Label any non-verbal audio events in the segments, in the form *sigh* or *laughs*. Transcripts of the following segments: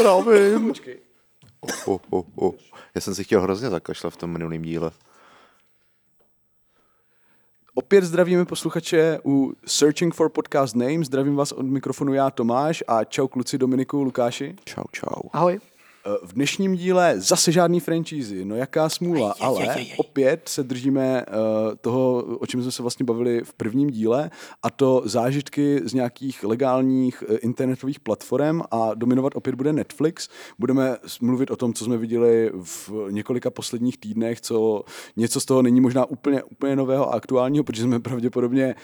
Zdravím. Oh, oh, oh. Já jsem si chtěl hrozně zakašlat v tom minulém díle. Opět zdravíme posluchače u Searching for Podcast Name. Zdravím vás od mikrofonu já Tomáš a čau kluci Dominiku, Lukáši. Čau, čau. Ahoj. Eh, V dnešním díle zase žádný franchízy, no jaká smůla, ale opět se držíme uh, toho, o čem jsme se vlastně bavili v prvním díle, a to zážitky z nějakých legálních uh, internetových platform a dominovat opět bude Netflix. Budeme mluvit o tom, co jsme viděli v několika posledních týdnech, co něco z toho není možná úplně, úplně nového a aktuálního, protože jsme pravděpodobně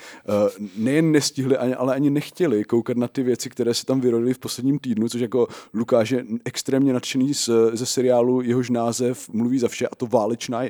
nejen nestihli, ale ani nechtěli koukat na ty věci, které se tam vyrodily v posledním týdnu, což jako Lukáš je extrémně nadšený z, ze seriálu, jehož název mluví za vše, a to Válečná je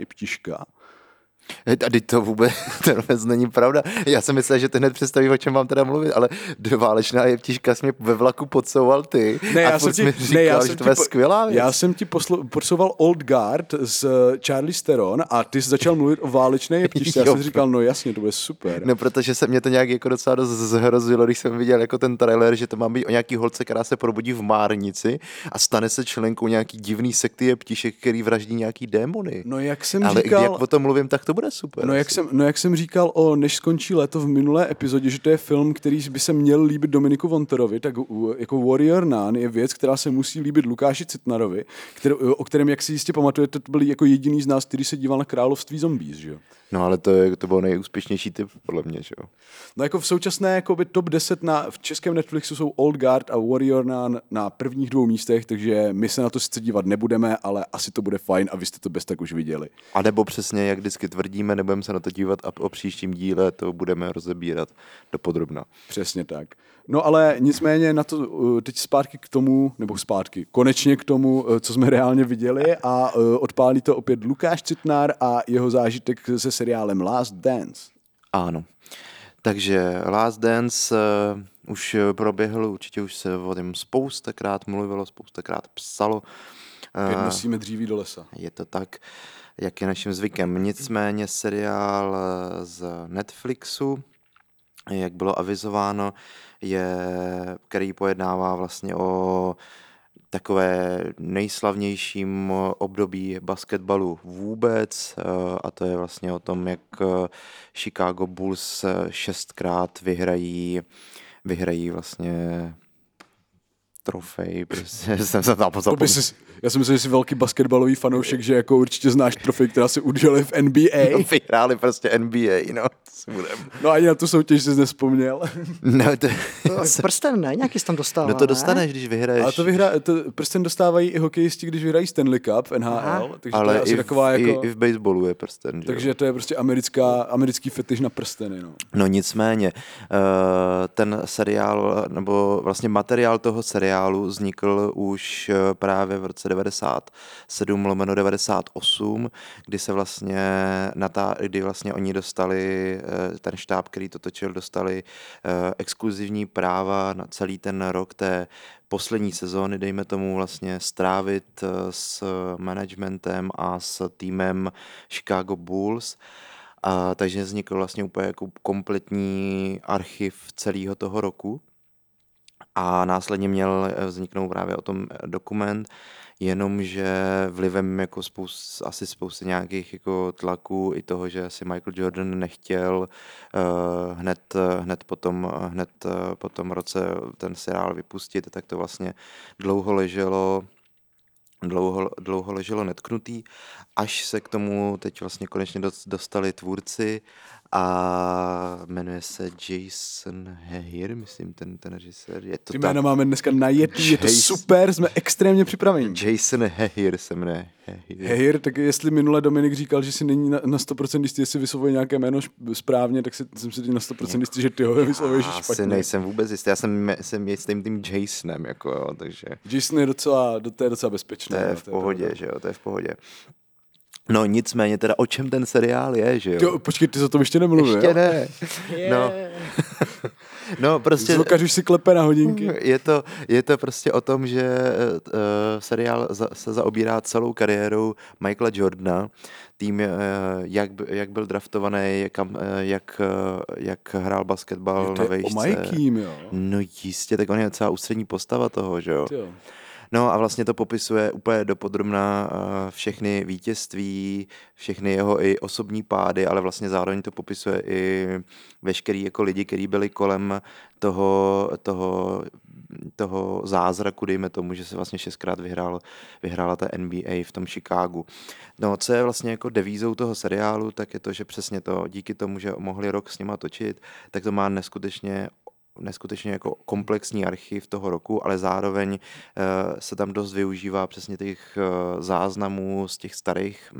ptiška. Hej, Tady to vůbec, *laughs* to vůbec není pravda. Já jsem myslel, že ty hned představí, o čem mám teda mluvit, ale válečná jeptiška jsi mě ve vlaku podsouval ty. Ne, a já jsem ti, mi říkal, ne, já že jsem to ti, je skvělá věc. já jsem ti poslo, podsouval Old Guard s eh, Charlie Theron a ty jsi začal mluvit o válečné jeptišce. Já jsem *laughs* říkal, no jasně, to bude super. No, protože se mě to nějak jako docela dost zhrozilo, když jsem viděl jako ten trailer, že to má být o nějaký holce, která se probudí v Márnici a stane se členkou nějaký divný sekty jeptišek, který vraždí nějaký démony. No jak jsem Ale říkal... jak o tom mluvím, tak to bude super. No jak, jsem, no jak jsem říkal o Než skončí léto v minulé epizodě, že to je film, který by se měl líbit Dominiku Vontorovi, tak u- jako Warrior Nun je věc, která se musí líbit Lukáši Citnarovi, který, o kterém, jak si jistě pamatujete, to byl jako jediný z nás, který se díval na Království zombies, že jo? No ale to, je, to byl nejúspěšnější typ, podle mě, že jo. No jako v současné jakoby top 10 na, v českém Netflixu jsou Old Guard a Warrior Nun na prvních dvou místech, takže my se na to sice dívat nebudeme, ale asi to bude fajn a vy jste to bez tak už viděli. A nebo přesně, jak vždycky tvrdíme, nebudeme se na to dívat a o příštím díle to budeme rozebírat do podrobna. Přesně tak. No ale nicméně na to uh, teď zpátky k tomu, nebo zpátky, konečně k tomu, uh, co jsme reálně viděli a uh, odpálí to opět Lukáš Citnár a jeho zážitek se seriálem Last Dance. Ano. Takže Last Dance uh, už proběhl, určitě už se o tom spoustakrát mluvilo, spoustakrát psalo. Opět nosíme dříví do lesa. Je to tak, jak je naším zvykem. Nicméně seriál eh, z Netflixu, jak bylo avizováno, je, který pojednává vlastně o takové nejslavnějším období basketbalu vůbec eh, a to je vlastně o tom, jak eh, Chicago Bulls šestkrát vyhrají, vyhrají vlastně trofej, prostě *laughs* jsem se tam To by zapomněl. si, já si myslím, že jsi velký basketbalový fanoušek, že jako určitě znáš trofej, která se udělali v NBA. *laughs* Vyhráli prostě NBA, no, to si budem. No ani na tu soutěž jsi nevzpomněl. *laughs* No, to, To, prsten, ne? Nějaký jsi tam dostal. no to dostaneš, když vyhraješ. Ale to vyhra, to prsten dostávají i hokejisti, když vyhrají Stanley Cup v NHL, Aha. takže to ale je asi i, v, taková jako... i, i v baseballu je prsten. Že? jo? takže to je prostě americká, americký fetiš na prsteny, no. No nicméně, eh, ten seriál, nebo vlastně materiál toho seriálu vznikl už eh, právě v roce 97 lomeno 98, kdy se vlastně, natá, kdy vlastně oni dostali, eh, ten štáb, který to točil, dostali eh, exkluzivní práva na celý ten rok té poslední sezóny, dejme tomu vlastně strávit s managementem a s týmem Chicago Bulls. A, takže vznikl vlastně úplně jako kompletní archiv celého toho roku. A následně měl eh, vzniknout právě o tom eh, dokument, jenomže vlivem jako spoust, asi spousty nějakých jako tlaků i toho, že si Michael Jordan nechtěl uh, hned, hned, potom, hned po tom roce ten seriál vypustit, tak to vlastně dlouho leželo dlouho, dlouho leželo netknutý, až se k tomu teď vlastně konečně dos- dostali tvůrci a jmenuje se Jason Hehir, myslím, ten, ten režisér. Je to Ty tak, jména máme dneska najetý, je to Jason- super, jsme extrémně připraveni. Jason Hehir se jmenuje. Hehir. Hejr, tak jestli minule Dominik říkal, že si není na, na 100% jistý, jestli vyslovuje nějaké jméno správně, tak si, jsem si teď na 100% jistý, že ty ho vyslovuješ špatně. nejsem vůbec jistý, já jsem, jsem jistým tím Jasonem, jako jo, takže Jason je docela, to je docela to bezpečné. je no, v pohodě, že jo, to je v pohodě. No nicméně, teda o čem ten seriál je, že jo? Jo, počkej, ty jsi o tom ještě nemluvil. Ještě jo? ne. No, *laughs* no prostě... Lukáš už si klepe na hodinky. Je to, je to prostě o tom, že uh, seriál za, se zaobírá celou kariérou Michaela Jordana, tým, uh, jak, b- jak byl draftovaný, kam, uh, jak, uh, jak hrál basketbal To na je o vejšce. Mikým, jo. No jistě, tak on je celá ústřední postava toho, že jo. Ty jo. No a vlastně to popisuje úplně dopodrobná eh, všechny vítězství, všechny jeho i osobní pády, ale vlastně zároveň to popisuje i veškerý jako lidi, kteří byli kolem toho, toho, toho zázraku, dejme tomu, že se vlastně šestkrát vyhrál, vyhrála ta NBA v tom Chicagu. No, co je vlastně jako devízou toho seriálu, tak je to, že přesně to, díky tomu, že mohli rok s nima točit, tak to má neskutečně neskutečně jako komplexní archiv toho roku, ale zároveň uh, se tam dost využívá přesně těch uh, záznamů z těch starých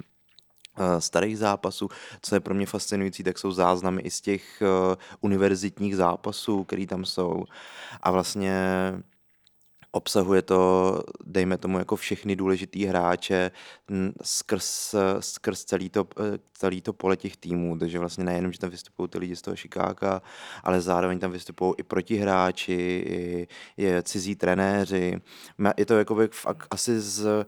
starých zápasů. Co je pro mě fascinující, tak jsou záznamy i z těch univerzitních zápasů, které tam jsou. A vlastně obsahuje to, dejme tomu, jako všechny důležitý hráče skrz, skrz celý, to, e, celý to pole těch týmů, takže vlastně nejenom, že tam vystupují ty lidi z toho Šikáka, ale zároveň tam vystupují i protihráči, i, i cizí trenéři. Je to jako asi z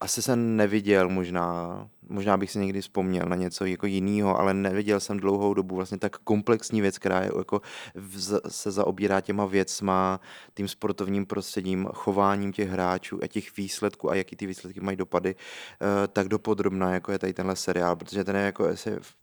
asi jsem neviděl možná, možná bych si někdy vzpomněl na něco jako jiného, ale neviděl jsem dlouhou dobu vlastně tak komplexní věc, která je jako v, se zaobírá těma věcma, tím sportovním prostředím, chováním těch hráčů a těch výsledků a jaký ty výsledky mají dopady, eh, tak dopodrobná, jako je tady tenhle seriál, protože ten je jako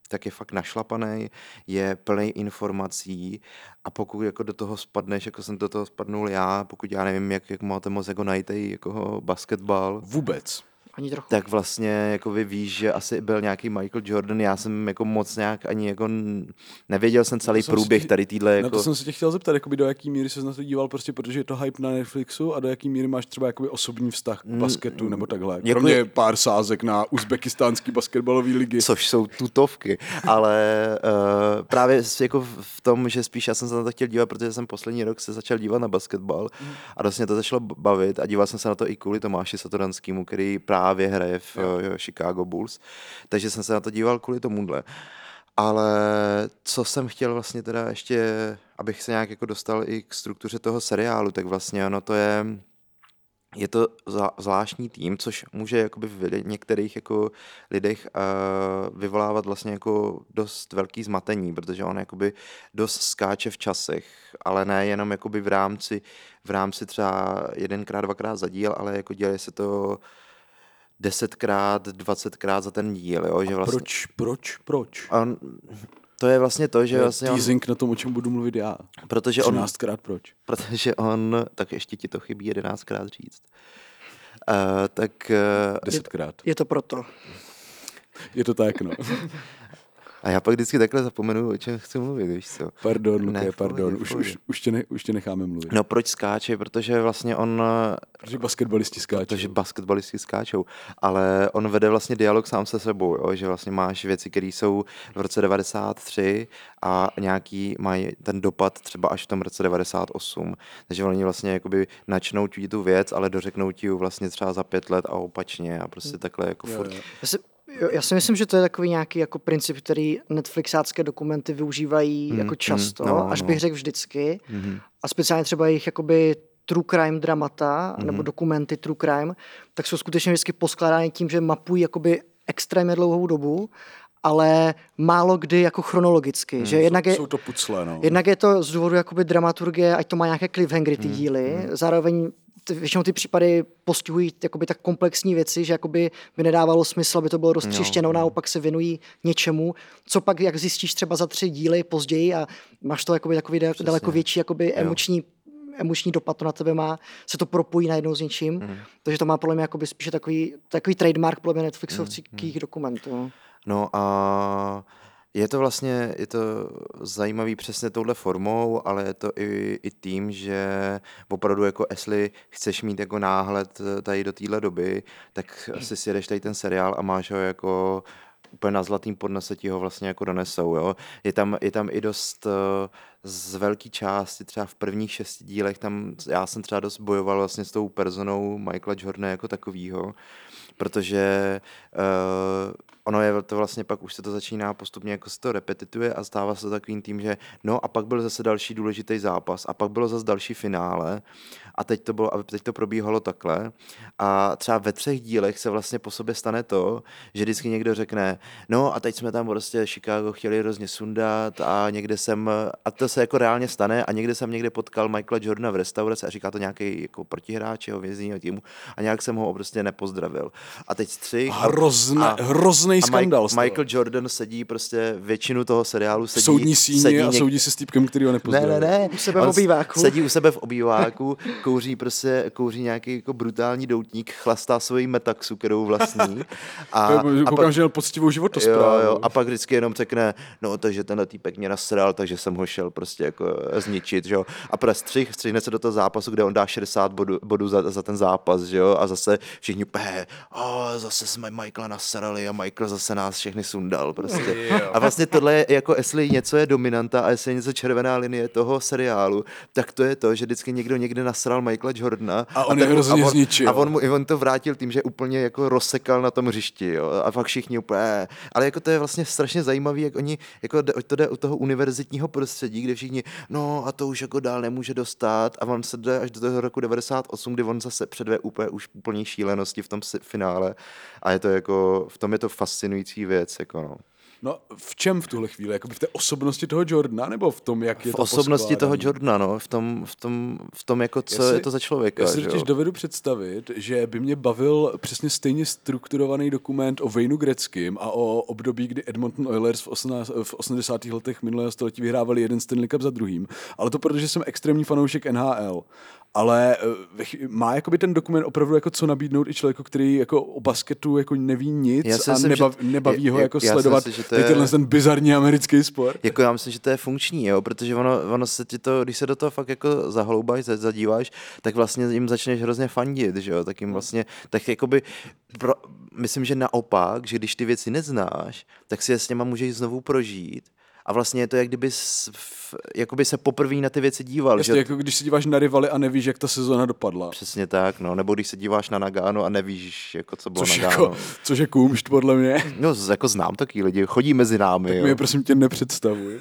tak je fakt našlapaný, je plný informací a pokud jako do toho spadneš, jako jsem do toho spadnul já, pokud já nevím, jak, jak máte moc jako najít jako basketbal. Vůbec. Ani trochu. Tak vlastně jako vy víš, že asi byl nějaký Michael Jordan, já jsem jako moc nějak ani jako nevěděl jsem celý jsem průběh tě, tady týhle. Jako... Na to jsem se tě chtěl zeptat, jakoby do jaký míry se na to díval, prostě protože je to hype na Netflixu a do jaký míry máš třeba jakoby osobní vztah k mm, basketu mm, nebo takhle. Jako Kromě jako... pár sázek na uzbekistánský basketbalový ligy. Což jsou tutovky, ale uh, právě jako v tom, že spíš já jsem se na to chtěl dívat, protože jsem poslední rok se začal dívat na basketbal mm. a vlastně to začalo bavit a díval jsem se na to i kvůli Tomáši Satoranskému, který právě právě hraje v jo. Eh, Chicago Bulls, takže jsem se na to díval kvůli tomuhle. Ale co jsem chtěl vlastně teda ještě, abych se nějak jako dostal i k struktuře toho seriálu, tak vlastně ono to je, je to zvláštní tým, což může jakoby v některých jako lidech uh, vyvolávat vlastně jako dost velký zmatení, protože on jakoby dost skáče v časech, ale ne jenom jakoby v rámci, v rámci třeba jedenkrát, dvakrát za díl, ale jako děje se to desetkrát, dvacetkrát za ten díl. Jo? Že vlastně... proč, proč, proč? On, to je vlastně to, že je vlastně teasing on, na tom, o čem budu mluvit já. Protože on, krát proč? Protože on, tak ještě ti to chybí jedenáctkrát říct. Uh, tak... Uh, Desetkrát. Je, je to proto. Je to tak, no. *laughs* A já pak vždycky takhle zapomenu, o čem chci mluvit, víš co. Pardon, Luke, ne, pardon, už, už, už, tě ne, už tě necháme mluvit. No proč skáče, protože vlastně on... Protože basketbalisti skáčou. Protože basketbalisti skáčou, ale on vede vlastně dialog sám se sebou, jo? že vlastně máš věci, které jsou v roce 93 a nějaký mají ten dopad třeba až v tom roce 98. Takže oni vlastně jakoby načnou ti tu věc, ale dořeknou ti ji vlastně třeba za pět let a opačně a prostě takhle jako jo, furt. Jo. Já si já si myslím, že to je takový nějaký jako princip, který Netflixácké dokumenty využívají mm, jako často, mm, no, až bych no. řekl vždycky. Mm. A speciálně třeba jejich jakoby true crime dramata mm. nebo dokumenty true crime, tak jsou skutečně vždycky poskládány tím, že mapují jakoby extrémně dlouhou dobu ale málo kdy jako chronologicky. Hmm, že jednak je, jsou to pucle, no. Jednak je to z důvodu jakoby dramaturgie, ať to má nějaké cliffhangery ty hmm, díly, hmm. zároveň většinou ty případy postihují jakoby tak komplexní věci, že jakoby by nedávalo smysl, aby to bylo roztřištěno, no, naopak se věnují něčemu, co pak, jak zjistíš třeba za tři díly později a máš to jakoby takový Přesně. daleko větší jakoby emoční emoční dopad to na tebe má, se to propojí najednou s něčím. Mm. Takže to má podle mě jakoby spíše takový, takový trademark podle mě Netflixovských mm. dokumentů. No a je to vlastně, je to zajímavý přesně touhle formou, ale je to i, i tím, že opravdu jako jestli chceš mít jako náhled tady do téhle doby, tak si sjedeš tady ten seriál a máš ho jako úplně na zlatým podnese ti ho vlastně jako donesou, jo. Je tam, je tam i dost uh, z velké části, třeba v prvních šesti dílech, tam já jsem třeba dost bojoval vlastně s tou personou Michaela Jordana jako takovýho, protože uh, ono je to vlastně pak už se to začíná postupně jako se to repetituje a stává se takovým tím, že no a pak byl zase další důležitý zápas a pak bylo zase další finále a teď to bylo, teď to probíhalo takhle a třeba ve třech dílech se vlastně po sobě stane to, že vždycky někdo řekne, no a teď jsme tam prostě Chicago chtěli hrozně sundat a někde jsem, a to to se jako reálně stane a někde jsem někde potkal Michaela Jordana v restauraci a říká to nějaký jako protihráč jeho vězního týmu a nějak jsem ho prostě nepozdravil. A teď střih. Hrozné, a, hrozný skandal. A Mike, Michael Jordan sedí prostě většinu toho seriálu sedí. Soudní síně sedí a něk... soudí se s týpkem, který ho nepozdravil. Ne, ne, ne. U sebe v obýváku. Sedí u sebe v obýváku, kouří prostě, kouří nějaký jako brutální doutník, chlastá svoji metaxu, kterou vlastní. *laughs* A, a koukám, pak, že měl poctivou životosprávu. Jo, jo, a pak vždycky jenom řekne, no takže tenhle týpek mě nasral, takže jsem ho šel prostě jako zničit, že jo. A pro střih, střihne se do toho zápasu, kde on dá 60 bodů, bodů za, za, ten zápas, že jo. A zase všichni pé, oh, zase jsme Michaela nasrali a Michael zase nás všechny sundal prostě. A vlastně tohle je jako, jestli něco je dominanta a jestli je něco červená linie toho seriálu, tak to je to, že vždycky někdo někde nasral Michaela Jordana. A on a je hrozně a on, zničil. A on, mu, on to vrátil tím, že úplně jako rozsekal na tom hřišti, jo. A pak všichni úplně, ale jako to je vlastně strašně zajímavé, jak oni, jako to jde u toho univerzitního prostředí, kde všichni, no a to už jako dál nemůže dostat a on se jde až do toho roku 98, kdy on zase předve úplně už úplně šílenosti v tom finále a je to jako, v tom je to fascinující věc, jako no. No v čem v tuhle chvíli? Jakoby v té osobnosti toho Jordana nebo v tom, jak je v to V osobnosti toho Jordana, no. V tom, v tom, v tom jako co já si, je to za člověka. Já si totiž dovedu představit, že by mě bavil přesně stejně strukturovaný dokument o Vejnu Greckým a o období, kdy Edmonton Oilers v, 18, v 80. letech minulého století vyhrávali jeden Stanley Cup za druhým. Ale to protože jsem extrémní fanoušek NHL ale eh, má jakoby ten dokument opravdu jako co nabídnout i člověku, který jako o basketu jako neví nic já a myslím, nebav, že, nebaví je, ho jako sledovat myslím, že to je, tenhle ten bizarní americký sport. Jako já myslím, že to je funkční, jo, protože ono, ono se ti to, když se do toho fakt jako zahloubáš, zadíváš, tak vlastně jim začneš hrozně fandit, že jo, tak jim vlastně, tak jakoby, pro, myslím, že naopak, že když ty věci neznáš, tak si je s něma můžeš znovu prožít a vlastně je to, jak kdyby jakoby se poprvé na ty věci díval. Jasně, že... jako když se díváš na rivaly a nevíš, jak ta sezóna dopadla. Přesně tak, no, nebo když se díváš na Nagano a nevíš, jako co bylo což Nagano. Jako, což je kůmšt, podle mě. No, jako znám taky lidi, chodí mezi námi. Tak jo. mi je prosím tě nepředstavuj.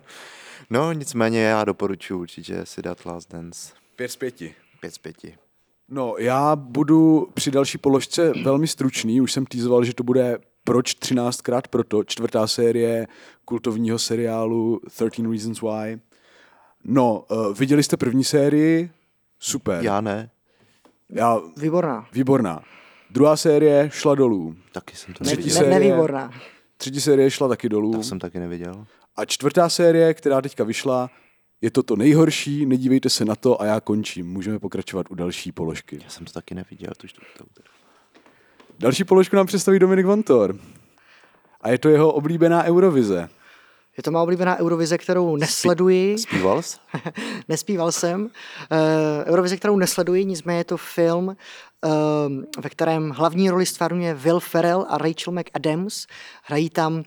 *laughs* no, nicméně já doporučuji určitě si dát Last Dance. Pět z pěti. Pět z pěti. No, já budu při další položce velmi stručný, už jsem týzoval, že to bude proč 13krát proto, čtvrtá série kultovního seriálu 13 Reasons Why. No, uh, viděli jste první sérii? Super. Já ne. Já, výborná. Výborná. Druhá série šla dolů. Taky jsem to neviděl. Série, nevýborná. Třetí série šla taky dolů. To jsem taky neviděl. A čtvrtá série, která teďka vyšla, je to to nejhorší, nedívejte se na to a já končím. Můžeme pokračovat u další položky. Já jsem to taky neviděl, tu čtvrtou. Další položku nám představí Dominik Vantor. A je to jeho oblíbená Eurovize. Je to má oblíbená Eurovize, kterou nesleduji. Zpíval jsi? *laughs* Nespíval jsem. Uh, Eurovize, kterou nesleduji, nicméně je to film, uh, ve kterém hlavní roli stvárňuje Will Ferrell a Rachel McAdams. Hrají tam uh,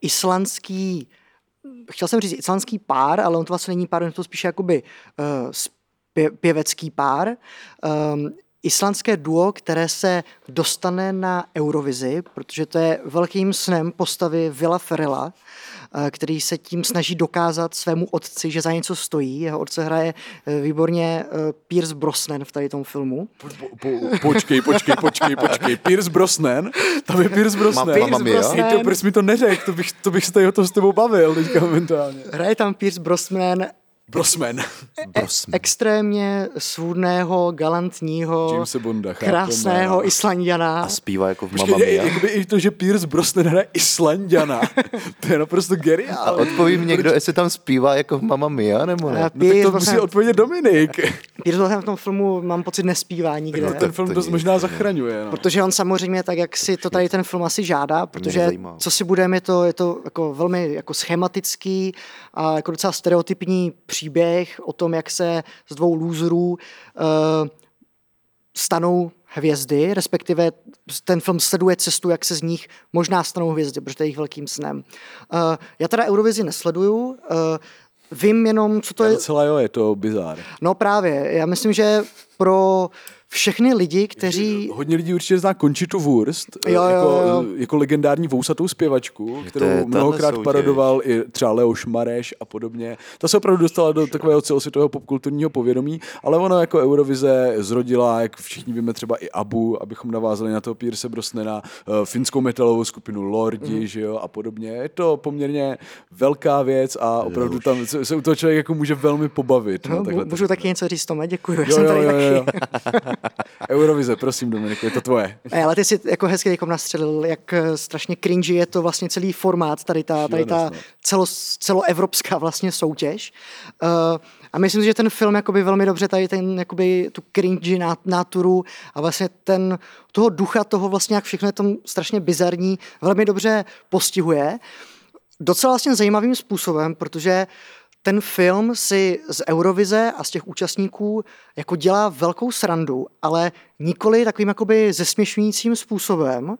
islandský, chtěl jsem říct islandský pár, ale on to vlastně není pár, on to spíše jakoby pěvecký pár. Islandské duo, které se dostane na Eurovizi, protože to je velkým snem postavy Villa Ferrella, eh, který se tím snaží dokázat svému otci, že za něco stojí. Jeho otce hraje eh, výborně eh, Pierce Brosnan v tady tom filmu. Po, po, počkej, počkej, počkej, počkej. Pierce Brosnan? Tam je Pierce Brosnan. Ma, Pierce Brosnan. Hej, to, proč mi to neřekl? To bych, to bych se tady o tom s tebou bavil teďka momentálně. Hraje tam Pierce Brosnan Brosman. Brosman. extrémně svůdného, galantního, Jamesa Bonda, krásného chápeme. Islandiana. A zpívá jako v Mamma Mia. Jakoby i to, že Pierce Brosnan hraje Islandiana. *laughs* to je naprosto geniální. A odpovím někdo, jestli tam zpívá jako v Mamma Mia, nebo ne? No, tak to musí odpovědět Dominik. Pierce Brosnan v tom filmu, mám pocit, nespívá nikde. No, ten film dost možná zachraňuje. No. Protože on samozřejmě, tak jak si to tady ten film asi žádá, protože co si budeme, je to, je to jako velmi jako schematický a jako docela stereotypní příběh o tom, jak se z dvou lůzrů uh, stanou hvězdy, respektive ten film sleduje cestu, jak se z nich možná stanou hvězdy, protože to je jejich velkým snem. Uh, já teda Eurovizi nesleduju, uh, vím jenom, co to já je. Docela jo, je to bizár. No právě, já myslím, že pro všechny lidi, kteří... Hodně lidí určitě zná Končitu Wurst, Jo, jo, jako, jo. jako legendární vousatou zpěvačku, kterou je mnohokrát parodoval i třeba Leoš Mareš a podobně. Ta se opravdu dostala do takového celosvětového popkulturního povědomí, ale ono jako Eurovize zrodila, jak všichni víme, třeba i Abu, abychom navázali na toho Pierce Brosnana, eh, finskou metalovou skupinu Lordi, Mhm. že jo, a podobně. Je to poměrně velká věc a opravdu tam se, se u toho člověk jako může velmi pobavit. No, No, můžu taky něco říct, Tome, děkuji. Já Jo, jsem jo, tady jo, taky. jo, jo. *laughs* Eurovize, prosím Dominiku, je to tvoje. Ne, ale ty si jako hezky jako nastřelil, jak eh, strašně cringy je to vlastně celý formát, tady ta, tady ta celo, celoevropská vlastně soutěž. Uh, a myslím si, že ten film jakoby velmi dobře tady ten, jakoby, tu cringy nát, náturu a vlastně ten, toho ducha, toho vlastně, jak všechno je tam strašně bizarní, velmi dobře postihuje. Docela vlastně zajímavým způsobem, protože ten film si z Eurovize a z těch účastníků jako dělá velkou srandu, ale nikoli takovým jakoby zesměšňujícím způsobem.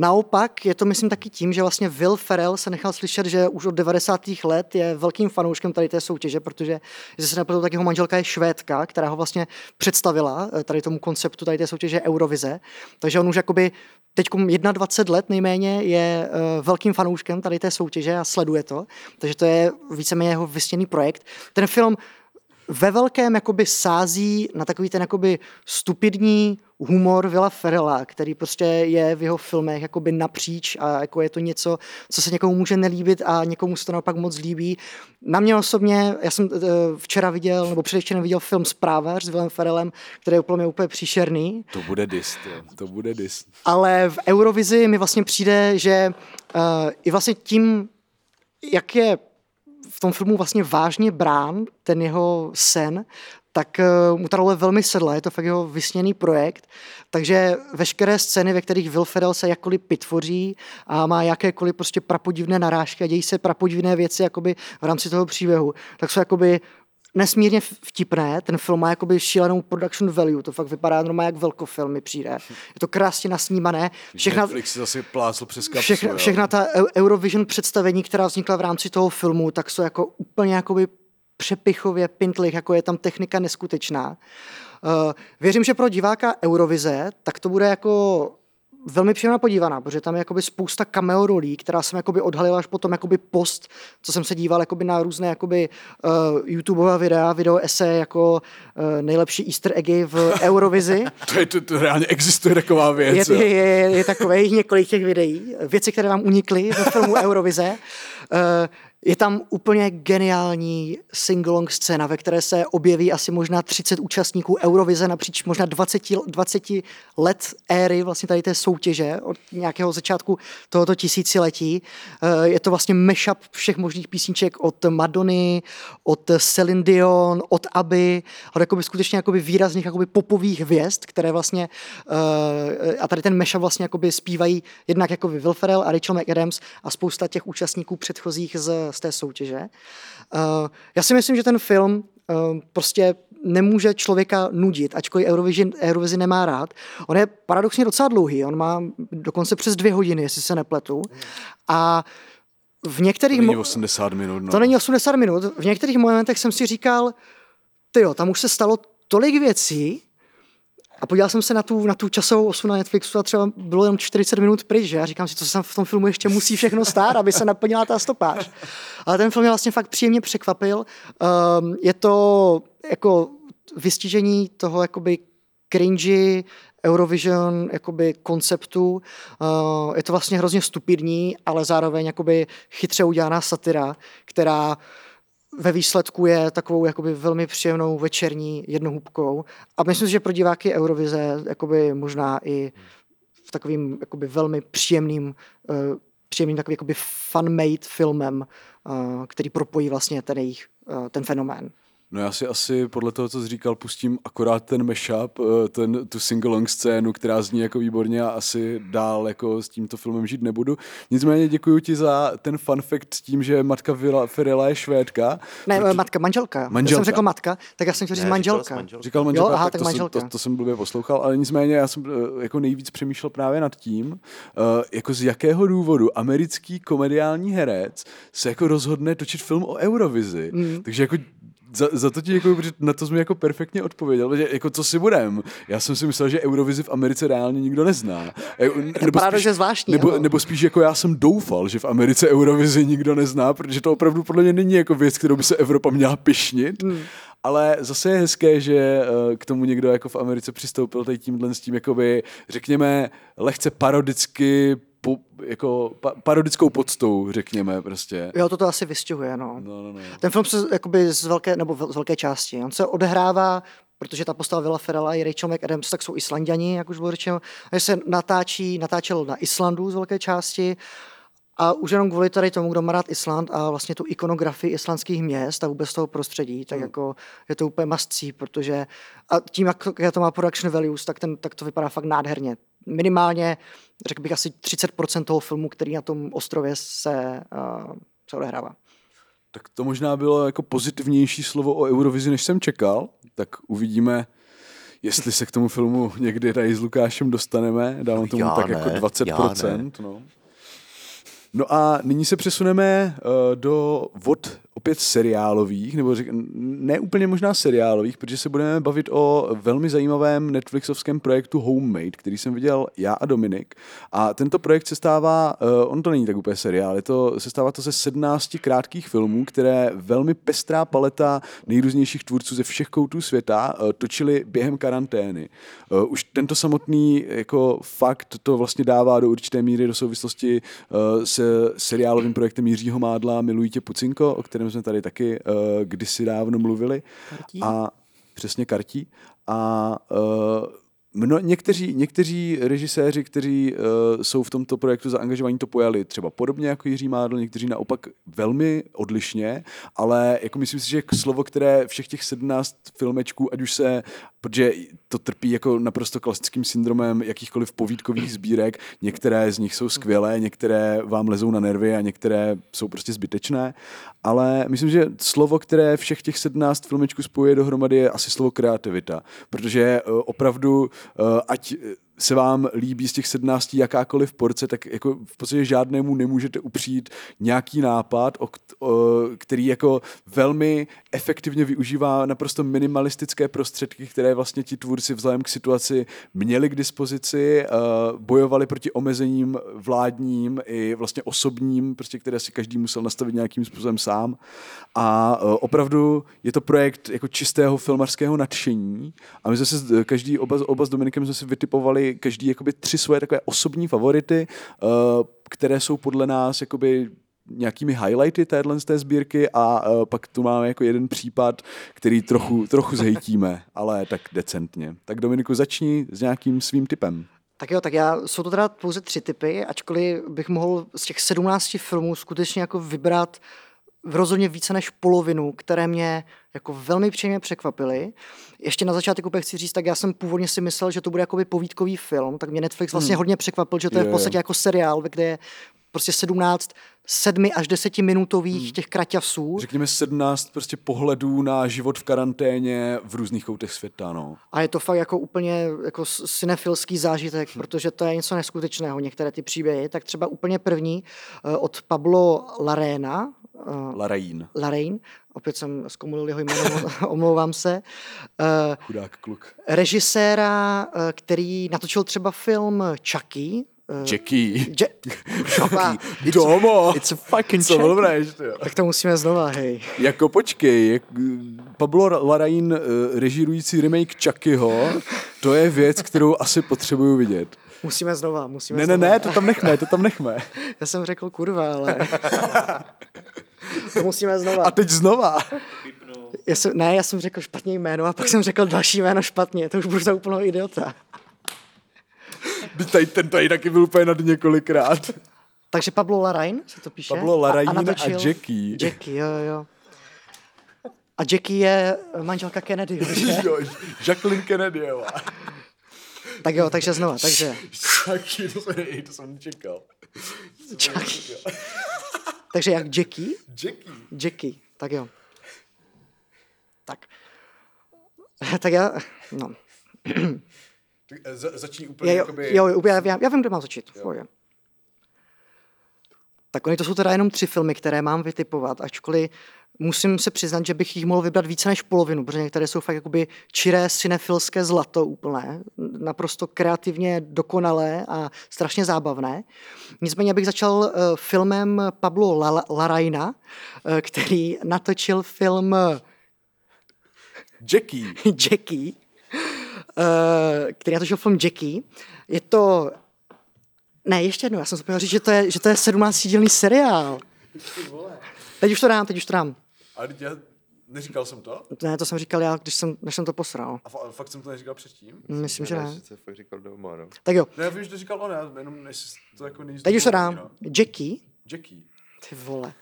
Naopak je to, myslím, taky tím, že vlastně Will Ferrell se nechal slyšet, že už od 90. let je velkým fanouškem tady té soutěže, protože, jestli se nepletu, tak jeho manželka je švédka, která ho vlastně představila eh, tady tomu konceptu tady té soutěže Eurovize. Takže on už jakoby teď 21 let nejméně je uh, velkým fanouškem tady té soutěže a sleduje to. Takže to je víceméně jeho vysněný projekt. Ten film ve velkém jakoby sází na takový ten jakoby stupidní humor Vila Ferrella, který prostě je v jeho filmech jakoby napříč a jako je to něco, co se někomu může nelíbit a někomu se to naopak moc líbí. Na mě osobně, já jsem eh, včera viděl, nebo předevčera viděl film Zprávař s Vilem Ferrellem, který je úplně, úplně příšerný, To bude dis, jo. to bude dis. ale v Eurovizi mi vlastně přijde, že uh, i vlastně tím, jak je v tom filmu vlastně vážně brán ten jeho sen, tak uh, mu ta role velmi sedla, je to fakt jeho vysněný projekt, takže veškeré scény, ve kterých Will Ferrell se jakkoliv pitvoří a má jakékoliv prostě prapodivné narážky a dějí se prapodivné věci jakoby v rámci toho příběhu, tak jsou jakoby nesmírně vtipné, ten film má jakoby šílenou production value, to fakt vypadá normálně jak velkofilm mi přijde. Je to krásně nasnímané, všechna, Netflix si zase plácl přes kapsu, všechna, všechna ta Eu- Eurovision představení, která vznikla v rámci toho filmu, tak jsou jako úplně jakoby přepichově pintlich, jako je tam technika neskutečná. Uh, věřím, že pro diváka Eurovize, tak to bude jako velmi příjemná podívaná, protože tam je jakoby spousta cameo rolí, která jsem jakoby odhalila až potom jakoby post, co jsem se díval jakoby na různé jakoby uh, YouTubeové videa, video ese jako uh, nejlepší easter eggy v *laughs* Eurovizi. To, je, to, to reálně existuje taková věc. Je, jo. je, je, je takových několik těch videí, věci, které vám unikly ve filmu Eurovize. Eh, Je tam úplně geniální singalong scéna, ve které se objeví asi možná 30 účastníků Eurovize napříč možná 20, 20 let éry vlastně tady té soutěže od nějakého začátku tohoto tisíciletí. Eh, Je to vlastně mashup všech možných písniček od Madony, od Celine Dion, od Abby, od jakoby skutečně jakoby výrazných jakoby popových hvězd, které vlastně eh, a tady ten mashup vlastně jakoby zpívají jednak jako Will Ferrell a Rachel McAdams a spousta těch účastníků předchozích z, z té soutěže. Eh, Já si myslím, že ten film eh, prostě nemůže člověka nudit, ačkoliv Eurovision, Eurovizi nemá rád. On je paradoxně docela dlouhý, on má dokonce přes dvě hodiny, jestli se nepletu. A v některých... To není mo- 80 minut. No. to není 80 minut. V některých momentech jsem si říkal, ty jo, tam už se stalo tolik věcí a podíval jsem se na tu, na tu časovou osu na Netflixu a třeba bylo jenom 40 minut pryč, že? Já říkám si, co se tam v tom filmu ještě musí všechno stát, aby se naplnila ta stopáž. Ale ten film mě vlastně fakt příjemně překvapil. Um, je to jako vystižení toho jakoby cringy, Eurovision jakoby konceptu. Uh, je to vlastně hrozně stupidní, ale zároveň jakoby chytře udělaná satira, která ve výsledku je takovou jakoby velmi příjemnou večerní jednohubkou. A myslím si, že pro diváky Eurovize jakoby možná i v takovým jakoby velmi příjemným, uh, příjemným takovým jakoby fun-made filmem, uh, který propojí vlastně ten jejich, uh, ten fenomén. No já si asi podle toho, co jsi říkal, pustím akorát ten mashup, eh, ten, tu singalong scénu, která zní jako výborně a asi dál jako s tímto filmem žít nebudu. Nicméně děkuji ti za ten fun fact s tím, že matka Ferela je švédka. Ne, Proto... matka, manželka. Já Manželka. jsem řekl matka, tak já jsem chtěl říct Ne, manželka. manželka. Říkal manželka, Jo, aha, tak, tak to, manželka. Jsem, to, to jsem blbě poslouchal, ale nicméně já jsem eh, jako nejvíc přemýšlel právě nad tím, uh, jako z jakého důvodu americký komediální herec se jako rozhodne točit film o Eurovizi. Mm. Takže jako za, za to ti děkuji, protože na to jsme jako perfektně odpověděl, že jako co si budem. Já jsem si myslel, že Eurovizi v Americe reálně nikdo nezná. E, nebo spíš, zvláštní. Nebo, nebo spíš jako já jsem doufal, že v Americe Eurovizi nikdo nezná, protože to opravdu podle mě není jako věc, kterou by se Evropa měla pišnit. Hmm. Ale zase je hezké, že eh, k tomu někdo jako v Americe přistoupil tady tímhle s tím, jakoby, řekněme, lehce parodicky po, jako pa, parodickou podstou, řekněme prostě. Jo, to to asi vystěhuje, no. no, no, no. Ten film se jakoby z velké, nebo z velké části, on se odehrává protože ta postava Vila Ferrella i Rachel McAdams tak jsou Islandiani, jak už bylo řečeno, že se natáčí, natáčel na Islandu z velké části a už jenom kvůli tady tomu, kdo má rád Island a vlastně tu ikonografii islandských měst a vůbec toho prostředí, tak hmm. jako je to úplně mastcí, protože a tím, jak, jak to má production values, tak, ten, tak to vypadá fakt nádherně. Minimálně, řekl bych, asi 30% toho filmu, který na tom ostrově se, uh, se odehrává. Tak to možná bylo jako pozitivnější slovo o Eurovizi, než jsem čekal. Tak uvidíme, jestli se k tomu filmu někdy tady s Lukášem dostaneme. Dávám tomu já tak ne, jako 20%. No. No a nyní se přesuneme uh, do vod opět seriálových, nebo řek, ne úplně možná seriálových, protože se budeme bavit o velmi zajímavém Netflixovském projektu Homemade, který jsem viděl já a Dominik. A tento projekt se stává, uh, on to není tak úplně seriál, je to, se stává to ze 17 krátkých filmů, které velmi pestrá paleta nejrůznějších tvůrců ze všech koutů světa uh, točili během karantény. Uh, už tento samotný jako fakt to vlastně dává do určité míry do souvislosti uh, se seriálovým projektem Jiřího Mádla Milují tě Pucinko, o kterém jsme tady taky uh, kdysi dávno mluvili. Kartí? A přesně kartí. A uh, Mno, někteří, někteří režiséři, kteří uh, jsou v tomto projektu zaangažovaní, to pojali třeba podobně jako Jiří Mádl, někteří naopak velmi odlišně, ale jako myslím si, že slovo, které všech těch 17 filmečků, ať už se protože to trpí jako naprosto klasickým syndromem jakýchkoliv povídkových sbírek. Některé z nich jsou skvělé, některé vám lezou na nervy a některé jsou prostě zbytečné. Ale myslím, že slovo, které všech těch 17 filmečků spojuje dohromady, je asi slovo kreativita. Protože eh, opravdu, eh, ať se vám líbí z těch 17 jakákoliv porce, tak jako v podstatě žádnému nemůžete upřít nějaký nápad, o, o, který jako velmi efektivně využívá naprosto minimalistické prostředky, které vlastně ti tvůrci vzhledem k situaci měli k dispozici, uh, bojovali proti omezením vládním i vlastně osobním, prostě, které si každý musel nastavit nějakým způsobem sám. A uh, opravdu je to projekt jako čistého filmarského nadšení a my jsme se každý, oba, oba s Dominikem jsme si vytipovali každý jakoby tři svoje takové osobní favority, uh, které jsou podle nás jakoby nějakými highlighty téhle z té sbírky a uh, pak tu máme jako jeden případ, který trochu, trochu zhejtíme, ale tak decentně. Tak Dominiku, začni s nějakým svým typem. Tak jo, tak já, jsou to teda pouze tři typy, ačkoliv bych mohl z těch sedmnácti filmů skutečně jako vybrat uh, rozhodně více než polovinu, které mě jako velmi příjemně překvapily. Ještě na začátku chci říct, tak já jsem původně si myslel, že to bude jakoby povídkový film, tak mě Netflix vlastně hmm. hodně překvapil, že to je v podstatě jako seriál, kde je prostě 17 sedmi až desetiminutových hmm. těch kraťasů. Řekněme 17 prostě pohledů na život v karanténě v různých koutech světa, no. A je to fakt jako úplně jako cinefilský zážitek, hmm. protože to je něco neskutečného, některé ty příběhy. Tak třeba úplně první uh, od Pablo Larena, Uh, Larain. Larain, opět jsem zkomulil jeho jméno, *laughs* omlouvám se. Uh, Chudák kluk. Režiséra, uh, který natočil třeba film Chucky, Uh, Jackie. Je- Jackie. *laughs* Domo. It's a fucking Co dobré. Tak to musíme znova, hej. Jako počkej, jak Pablo Larraín uh, režírující remake Chuckyho, to je věc, kterou asi potřebuju vidět. Musíme znova, musíme Ne, znova. ne, ne, to tam nechme, to tam nechme. *laughs* Já jsem řekl kurva, ale... to *laughs* musíme znova. A teď znova. Já jsem, ne, já jsem řekl špatně jméno a pak jsem řekl další jméno špatně. To už budu za úplnou idiota. Tady, ten tady taky byl úplně nad několikrát. Takže Pablo Larraín se to píše? Pablo Larraín a, a, a Jackie. Jackie, jo, jo. A Jackie je manželka Kennedy, *laughs* že? jo, Jacqueline Kennedy, jo. Tak jo, takže znova, takže... Jackie, to, jsem, to jsem nečekal. Jackie. Takže jak Jackie? Jackie. Jackie, tak jo. Tak. *laughs* tak já, no. Tak za, začni úplně jo, jakoby... Jo, jo, já, já, já vím, kde mám začít. Jo. Tak oni to jsou teda jenom tři filmy, které mám vytipovat, ačkoliv musím se přiznat, že bych jich mohl vybrat více než polovinu, protože některé jsou fakt jakoby čiré cinefilské zlato úplné, naprosto kreativně dokonalé a strašně zábavné. Nicméně bych začal uh, filmem Pablo Larajna, uh, který natočil film *laughs* Jackie. *laughs* Jackie, uh, který natočil film Jackie. Je to ne, ještě jednou, já jsem zapomněl říct, že to je, že to je 17-dílný seriál. Teď už to dám, teď už to dám. Ale já neříkal jsem to? Ne, to jsem říkal já, když jsem, než jsem to posral. A fa- fakt jsem to neříkal předtím? Myslím, že ne. Že fakt říkal doma, no. Tak jo, Ne, já vím, že to říkal on, já jenom než to jako nejsem. teď už to dám. Jackie, Jackie. ty vole.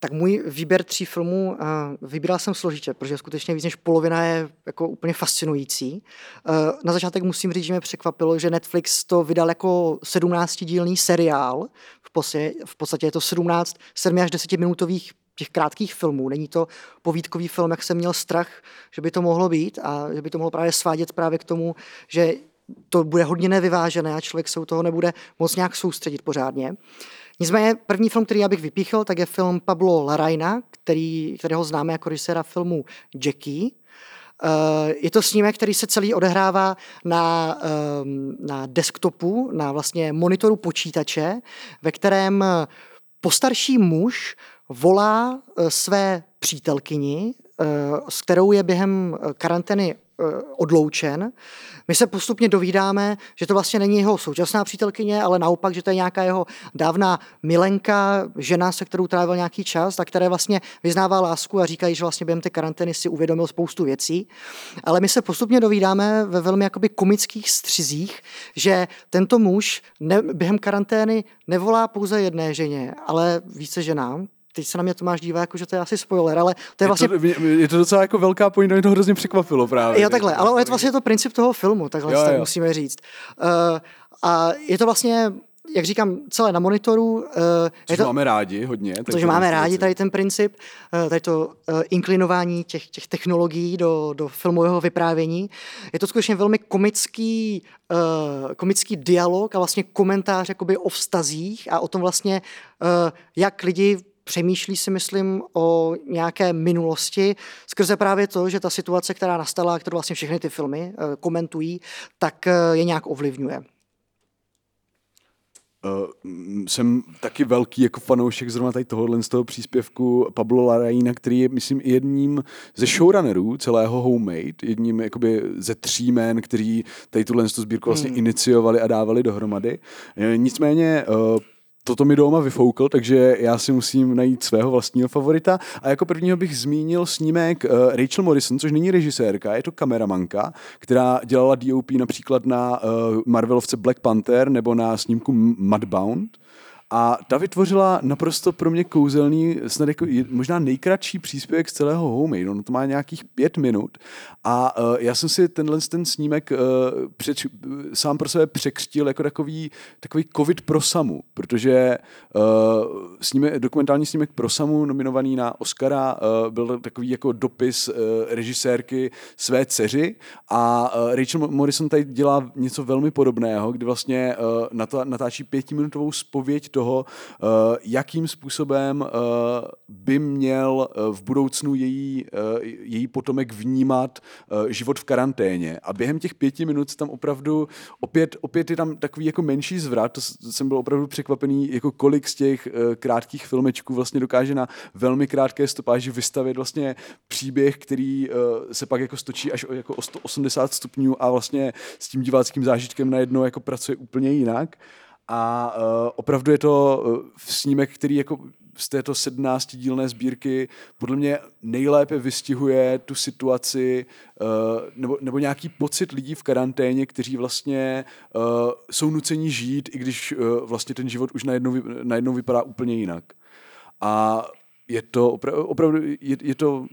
Tak můj výběr tří filmů uh, vybíral jsem složitě, protože skutečně víc než polovina je jako úplně fascinující. Uh, na začátek musím říct, že mě překvapilo, že Netflix to vydal jako 17-dílný seriál. V podstatě, je to 17 7 až 10 minutových těch krátkých filmů. Není to povídkový film, jak jsem měl strach, že by to mohlo být a že by to mohlo právě svádět právě k tomu, že to bude hodně nevyvážené a člověk se u toho nebude moc nějak soustředit pořádně. Nicméně první film, který já bych vypíchl, tak je film Pablo Larajna, který, kterého známe jako režiséra filmu Jackie. Eh, je to snímek, který se celý odehrává na, ehm, na desktopu, na vlastně monitoru počítače, ve kterém postarší muž volá eh, své přítelkyni, eh, s kterou je během karantény odloučen. My se postupně dovídáme, že to vlastně není jeho současná přítelkyně, ale naopak, že to je nějaká jeho dávná milenka, žena, se kterou trávil nějaký čas, tak které vlastně vyznává lásku a říkají, že vlastně během té karantény si uvědomil spoustu věcí. Ale my se postupně dovídáme ve velmi jakoby komických střizích, že tento muž ne, během karantény nevolá pouze jedné ženě, ale více ženám, teď se na mě Tomáš dívá, jako, že to je asi spoiler, ale to je vlastně... Je to, je to docela jako velká point, mě to hrozně překvapilo právě. Jo, takhle, ale je to vlastně to princip toho filmu, takhle jo, jo. musíme říct. Uh, a je to vlastně jak říkám, celé na monitoru. Uh, což to, máme rádi hodně. Což máme rádi, tady ten princip, uh, tady to uh, inklinování těch, těch technologií do, do filmového vyprávění. Je to skutečně velmi komický, uh, komický dialog a vlastně komentář jakoby o vztazích a o tom vlastně, uh, jak lidi přemýšlí si myslím o nějaké minulosti skrze právě to, že ta situace, která nastala, kterou vlastně všechny ty filmy eh, komentují, tak eh, je nějak ovlivňuje. Uh, jsem taky velký jako fanoušek zrovna tady tohohle z toho příspěvku Pablo Larraína, který je, myslím, jedním ze showrunnerů celého Homemade, jedním jakoby ze tří men, kteří tady tuhle sbírku vlastně hmm. iniciovali a dávali dohromady. Nicméně uh, toto mi doma vyfoukl, takže já si musím najít svého vlastního favorita. A jako prvního bych zmínil snímek uh, Rachel Morrison, což není režisérka, je to kameramanka, která dělala DOP například na uh, Marvelovce Black Panther nebo na snímku Mudbound. A ta vytvořila naprosto pro mě kouzelný, snad jako možná nejkratší příspěvek z celého Homemade. Ono to má nějakých pět minut. A uh, já jsem si tenhle ten snímek uh, před, sám pro sebe překřtil jako takový, takový covid pro samu, protože uh, snímek, dokumentální snímek pro samu nominovaný na Oscara uh, byl takový jako dopis uh, režisérky své dceři a uh, Rachel Morrison tady dělá něco velmi podobného, kdy vlastně uh, natáčí pětiminutovou spověď toho, eh, jakým způsobem eh, by měl eh, v budoucnu její, její potomek vnímat život v karanténě. A během těch pěti minut tam opravdu opět, opět je tam takový jako menší zvrat, to jsem byl opravdu překvapený, jako kolik z těch krátkých filmečků vlastně dokáže na velmi krátké stopáži vystavit vlastně příběh, který se pak jako stočí až o jako o 180 stupňů a vlastně s tím diváckým zážitkem najednou jako pracuje úplně jinak. A uh, opravdu je to uh, snímek, který jako z této 17-dílné sbírky podle mě nejlépe vystihuje tu situaci uh, nebo, nebo nějaký pocit lidí v karanténě, kteří vlastně uh, jsou nuceni žít, i když uh, vlastně ten život už najednou, najednou vypadá úplně jinak. A je to opra- opravdu, je, je to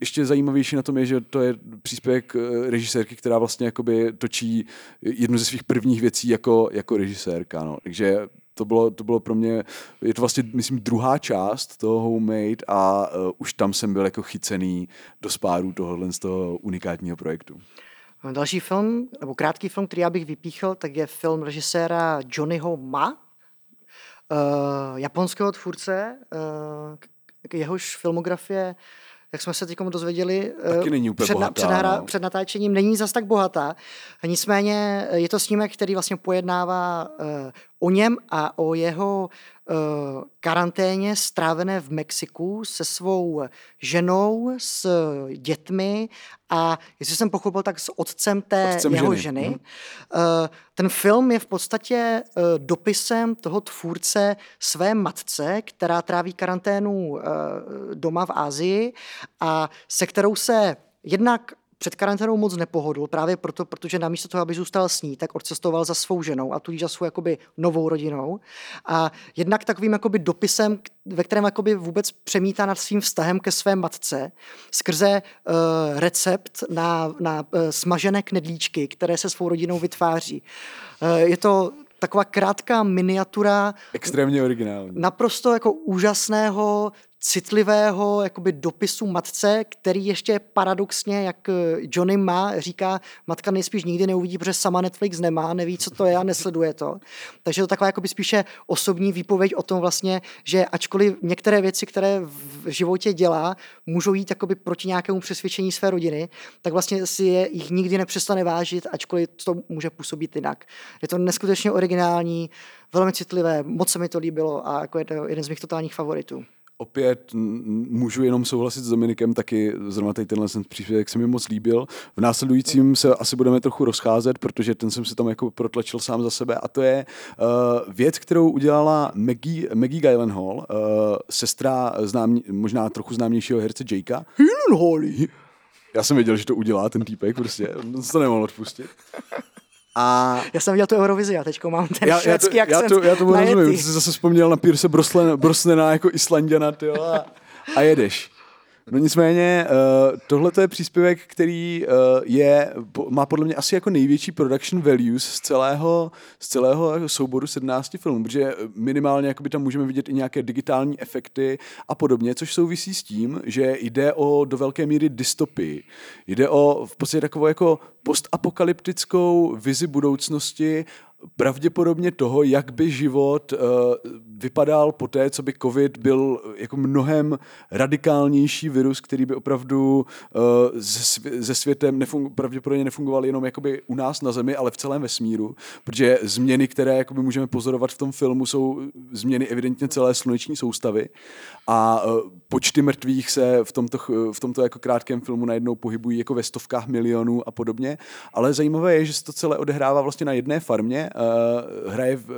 ještě zajímavější na tom je, že to je příspěvek eh, režisérky, která vlastně jakoby točí jednu ze svých prvních věcí jako, jako režisérka. No. Takže to bylo, to bylo pro mě, je to vlastně, myslím, druhá část toho Homemade a uh, už tam jsem byl jako chycený do spáru tohohle z toho unikátního projektu. Další film, nebo krátký film, který já bych vypíchl, tak je film režiséra Johnnyho Ma, uh, japonského tvůrce, uh, jehož filmografie jak jsme se teď dozvěděli, Taky není úplně před, bohatá, před, hra, no. před natáčením, není zas tak bohatá. Nicméně je to snímek, který vlastně pojednává uh, o něm a o jeho uh, karanténě strávené v Mexiku se svou ženou, s dětmi a, jestli jsem pochopil, tak s otcem té otcem jeho ženy. ženy. Hmm. Ten film je v podstatě uh, dopisem toho tvůrce své matce, která tráví karanténu doma v Ázii a se kterou se jednak před karanténou moc nepohodl, právě proto, protože namísto toho, aby zůstal s ní, tak odcestoval za svou ženou a tudíž za svou jakoby novou rodinou. A jednak takovým jakoby dopisem, ve kterém jakoby vůbec přemítá nad svým vztahem ke své matce, skrze uh, recept na, na uh, smažené knedlíčky, které se svou rodinou vytváří. Uh, je to taková krátká miniatura. Extrémně originální. Naprosto jako úžasného citlivého jakoby dopisu matce, který ještě paradoxně, jak eh, Johnny má, říká, matka nejspíš nikdy neuvidí, protože sama Netflix nemá, neví, co to je a nesleduje to. Takže to taková jakoby spíše osobní výpověď o tom vlastně, že ačkoliv některé věci, které v životě dělá, můžou jít jakoby proti nějakému přesvědčení své rodiny, tak vlastně si je, jich nikdy nepřestane vážit, ačkoliv to může působit jinak. Je to neskutečně originální, velmi citlivé, moc se mi to líbilo a jako je to jeden z mých totálních favoritů opět můžu jenom souhlasit s Dominikem, taky zrovna tady tenhle příspěvek se mi moc líbil. V následujícím se asi budeme trochu rozcházet, protože ten jsem si tam jako protlačil sám za sebe a to je uh, věc, kterou udělala Maggie, Maggie Gyllenhaal, uh, sestra známý, možná trochu známějšího herce Jakea. Gyllenhaal. Já jsem věděl, že to udělá ten týpek, prostě, on se to nemohl odpustit. A... Já jsem viděl tu Eurovizi a teď mám ten já, švédský já to, akcent Já to, já to rozumím, jsi zase vzpomněl na Pierce Brosnena jako Islandiana, tyjo, a, a jedeš. No nicméně, uh, tohle je příspěvek, který uh, je, má podle mě asi jako největší production values z celého, z celého jako souboru 17 filmů, protože minimálně jakoby tam můžeme vidět i nějaké digitální efekty a podobně, což souvisí s tím, že jde o do velké míry dystopii. Jde o v podstatě takovou jako postapokalyptickou vizi budoucnosti pravděpodobně toho, jak by život uh, vypadal po té, co by covid byl jako mnohem radikálnější virus, který by opravdu se, se světem nefung, pravděpodobně nefungoval jenom jakoby u nás na Zemi, ale v celém vesmíru, protože změny, které jakoby můžeme pozorovat v tom filmu, jsou změny evidentně celé sluneční soustavy. A uh, počty mrtvých se v tomto, v tomto jako krátkém filmu najednou pohybují jako ve stovkách milionů a podobně, ale zajímavé je, že se to celé odehrává vlastně na jedné farmě, uh, hraje v, uh,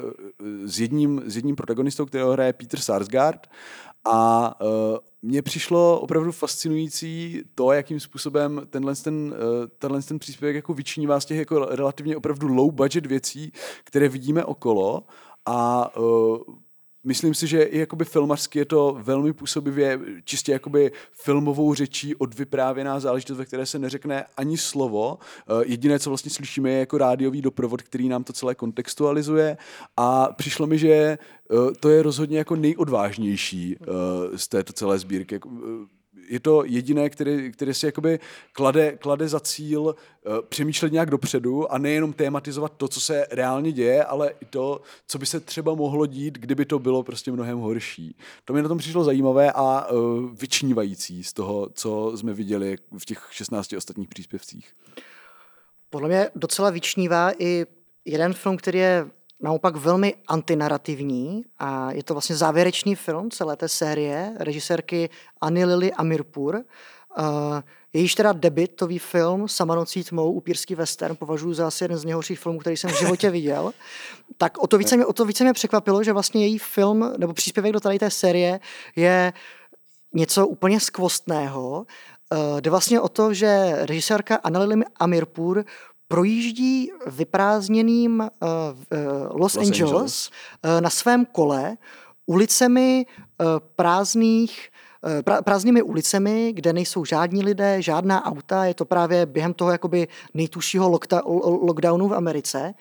s, jedním, s jedním protagonistou, kterého hraje Peter Sarsgaard. A uh, mně přišlo opravdu fascinující to, jakým způsobem tenhle ten, tenhle ten příspěvek jako vyčnívá z těch jako relativně opravdu low budget věcí, které vidíme okolo. A uh, myslím si, že i jakoby filmařsky je to velmi působivě čistě jakoby filmovou řečí odvyprávěná záležitost, ve které se neřekne ani slovo. Eh, jediné, co vlastně slyšíme, je jako rádiový doprovod, který nám to celé kontextualizuje a přišlo mi, že eh, to je rozhodně jako nejodvážnější eh, z této celé sbírky jako, je to jediné, které, které si jakoby klade, klade za cíl uh, přemýšlet nějak dopředu a nejenom tématizovat to, co se reálně děje, ale i to, co by se třeba mohlo dít, kdyby to bylo prostě mnohem horší. To mi na tom přišlo zajímavé a uh, vyčnívající z toho, co jsme viděli v těch 16 ostatních příspěvcích. Podle mě docela vyčnívá i jeden film, který je naopak velmi antinarativní a je to vlastně závěrečný film celé té série režisérky Anny Lily Amirpur. Uh, jejíž teda debitový film Sama nocí tmou, upírský western, považuji za asi jeden z nejhorších filmů, který jsem v životě viděl. Tak o to více mě, o to více mě překvapilo, že vlastně její film nebo příspěvek do tady té série je něco úplně skvostného. Uh, jde vlastně o to, že režisérka Annalily Amirpur projíždí vyprázdněným uh, Los, Los Angeles, Angeles. Uh, na svém kole ulicemi uh, prázdných prázdnými ulicemi, kde nejsou žádní lidé, žádná auta, je to právě během toho jakoby nejtužšího lockdownu v Americe.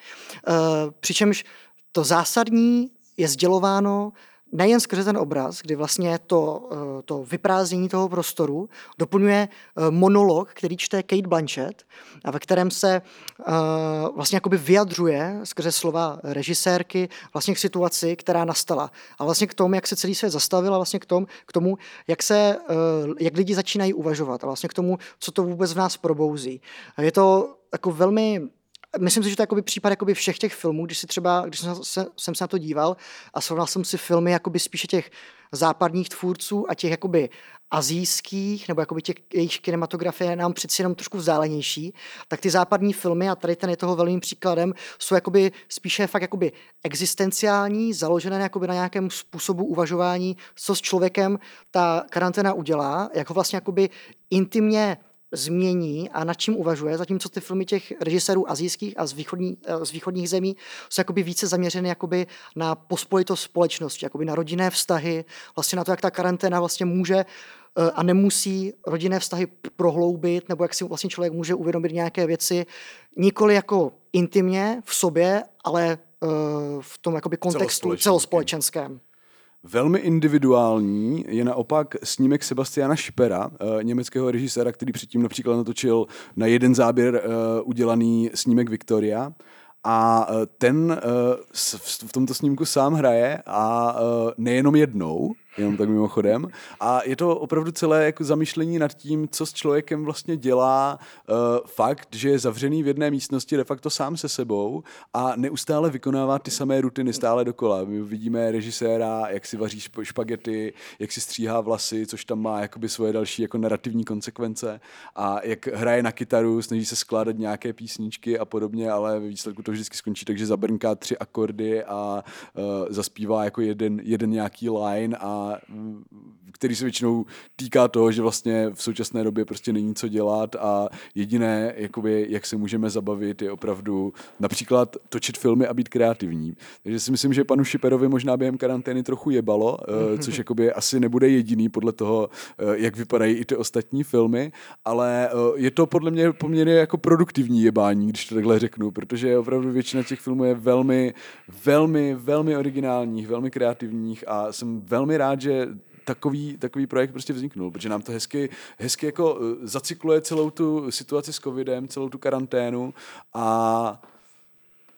Přičemž to zásadní je sdělováno nejen skrze ten obraz, kdy vlastně to, eh, to vyprázdnění toho prostoru doplňuje eh, monolog, který čte Kate Blanchett a ve kterém se uh, vlastně jakoby vyjadřuje skrze slova režisérky vlastně k situaci, která nastala. A vlastně k tomu, jak se celý svět zastavil a vlastně k tomu, k tomu jak, se, jak lidi začínají uvažovat a vlastně k tomu, co to vůbec v nás probouzí. Je to jako velmi Myslím si, že to je jakoby případ jakoby všech těch filmů, když si třeba, když jsem se, jsem se na to díval a srovnal jsem si filmy jakoby spíše těch západních tvůrců a těch jakoby azijských, nebo jakoby těch jejich kinematografie nám přeci jenom trošku vzdálenější, tak ty západní filmy, a tady ten je toho velkým příkladem, jsou jakoby spíše fakt jakoby existenciální, založené jakoby na nějakém způsobu uvažování, co s člověkem ta karanténa udělá, jak ho vlastně jakoby intimně změní a nad čím uvažuje, zatímco ty filmy těch režisérů azijských a z, východní, eh, z východních zemí jsou jakoby více zaměřeny jakoby na pospolitost společnosti, jakoby na rodinné vztahy, vlastně na to, jak ta karanténa vlastně může eh, a nemusí rodinné vztahy prohloubit, nebo jak si vlastně člověk může uvědomit nějaké věci, nikoli jako intimně v sobě, ale eh, v tom jakoby kontextu celospolečenském. Velmi individuální je naopak snímek Sebastiana Šipera, eh, německého režiséra, který předtím například natočil na jeden záběr eh, udělaný snímek Victoria. A eh, ten v tomto snímku sám hraje a nejenom jednou, jenom tak mimochodem. A je to opravdu celé jako zamyšlení nad tím, co s člověkem vlastně dělá uh, fakt, že je zavřený v jedné místnosti de facto sám se sebou a neustále vykonává ty samé rutiny stále dokola. My vidíme režiséra, jak si vaří špagety, jak si stříhá vlasy, což tam má jakoby svoje další jako narrativní konsekvence a jak hraje na kytaru, snaží se skládat nějaké písničky a podobně, ale ve výsledku to vždycky skončí tak, že zabrnká tři akordy a uh, zaspívá jako jeden, jeden nějaký line a který se většinou týká toho, že vlastně v současné době prostě není co dělat a jediné, jakoby, jak se můžeme zabavit, je opravdu například točit filmy a být kreativní. Takže si myslím, že panu Šiperovi možná během karantény trochu jebalo, eh, *laughs* což jakoby asi nebude jediný podle toho, eh, jak vypadají i ty ostatní filmy, ale eh, je to podle mě poměrně jako produktivní jebání, když to takhle řeknu, protože opravdu většina těch filmů je velmi, velmi, velmi originálních, velmi kreativních a jsem velmi rád, že takový, takový projekt prostě vzniknul, protože nám to hezky, hezky jako eh, zacykluje celou tu situaci s covidem, celou tu karanténu a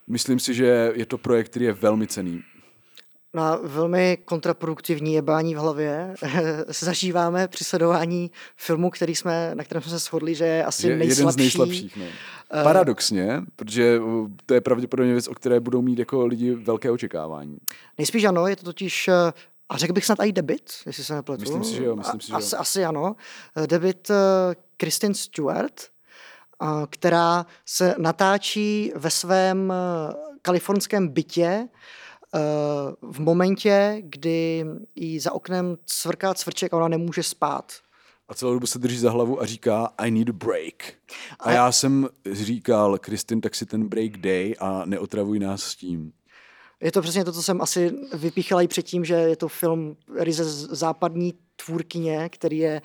myslím si, že je to projekt, který je velmi cený. Na velmi kontraproduktivní jebání v hlavě *laughs* zažíváme při sledování filmu, který jsme, na kterém jsme se shodli, že je asi je nejslabší. Jeden z nejslabších. No. Uh, Paradoxně, protože uh, to je pravděpodobně věc, o které budou mít jako lidi velké očekávání. Nejspíš ano, je to totiž uh, a řekl bych snad i debit, jestli se nepletu. Myslím si, že jo. Myslím si, že jo. Asi, asi ano. Eh, debit uh, Kristen Stewart, uh, která se natáčí ve svém kalifornském bytě v momentě, kdy jí za oknem cvrká cvrček a ona nemůže spát. A celou dobu se drží za hlavu a říká I need a break. A, a já jsem říkal, Kristin, tak si ten break dej a neotravuj nás s tím. Je to přesně to, co jsem asi vypíchala i předtím, že je to film ryze západní tvůrkyně, který je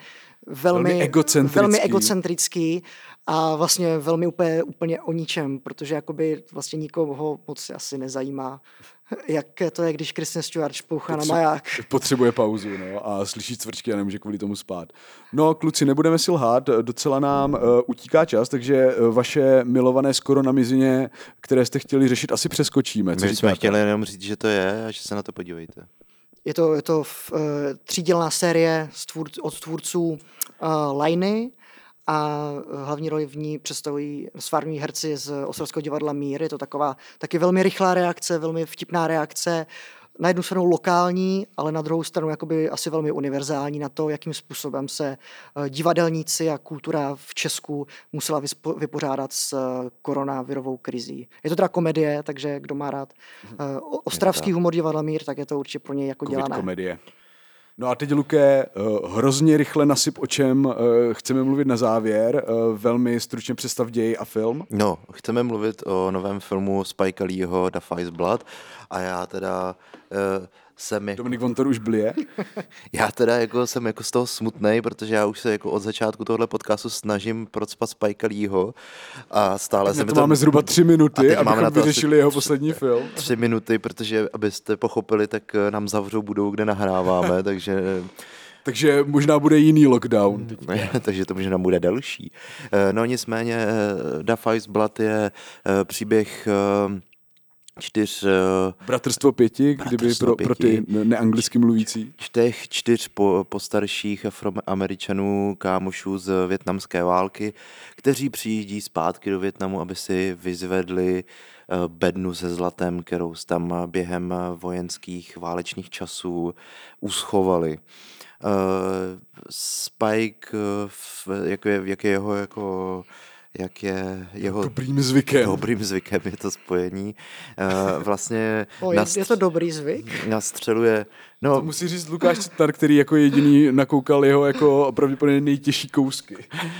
velmi, velmi, egocentrický. velmi egocentrický a vlastně velmi úplně, úplně o ničem, protože jakoby vlastně nikoho moc asi nezajímá jak to je, když Kristen Stewart špouchá Potře- na maják. Potřebuje pauzu no, a slyší cvrčky a nemůže kvůli tomu spát. No, kluci, nebudeme si lhát, docela nám uh, utíká čas, takže uh, vaše milované skoro na mizině, které jste chtěli řešit, asi přeskočíme. Co My jsme chtěli jenom říct, že to je a že se na to podívejte. Je to, je to v, uh, třídělná série tvůr, od tvůrců uh, Liny, a hlavní roli v ní představují svární herci z Ostrovského divadla Mír. Je to taková taky velmi rychlá reakce, velmi vtipná reakce, na jednu stranu lokální, ale na druhou stranu jakoby asi velmi univerzální na to, jakým způsobem se eh, divadelníci a kultura v Česku musela vypořádat s eh, koronavirovou krizí. Je to teda komedie, takže kdo má rád mhm. eh, ostravský humor divadla Mír, tak je to určitě pro něj jako dělané. komedie. No a teď, Luke, eh, hrozně rychle nasyp, o čem eh, chceme mluvit na závěr. Eh, velmi stručně představ děj a film. No, chceme mluvit o novém filmu Spike Leeho The Five Blood a já teda jsem jako... Dominik Vontor už blije? *laughs* Já teda jako jsem jako z toho smutný, protože já už se jako od začátku tohle podcastu snažím procpat Spike Leeho a stále se mi to... máme zhruba tři minuty, abychom máme vyřešili jeho poslední film. Tři minuty, protože abyste pochopili, tak eh, nám zavřou budou, kde nahráváme, *laughs* takže... Takže možná bude jiný lockdown. *laughs* takže to možná bude delší. Eh, no nicméně Da Five Blood je příběh čtyř... Uh, Bratrstvo pěti, bratrstvo kdyby pro, pěti, pro ty neanglicky mluvící. Těch čtyř po, postarších afroameričanů, kámošů z větnamské války, kteří přijíždí zpátky do Větnamu, aby si vyzvedli uh, bednu se zlatem, kterou tam během vojenských válečných časů uschovali. Uh, Spike, uh, jak, je, jak je jeho jako jak je jeho... Dobrým zvykem. Dobrým zvykem je to spojení. Uh, vlastně... *laughs* O, je, nastř... je to dobrý zvyk? Nastřeluje... No, to musí říct Lukáš Citar, který jako jediný nakoukal jeho jako pravděpodobně nejtěžší kousky.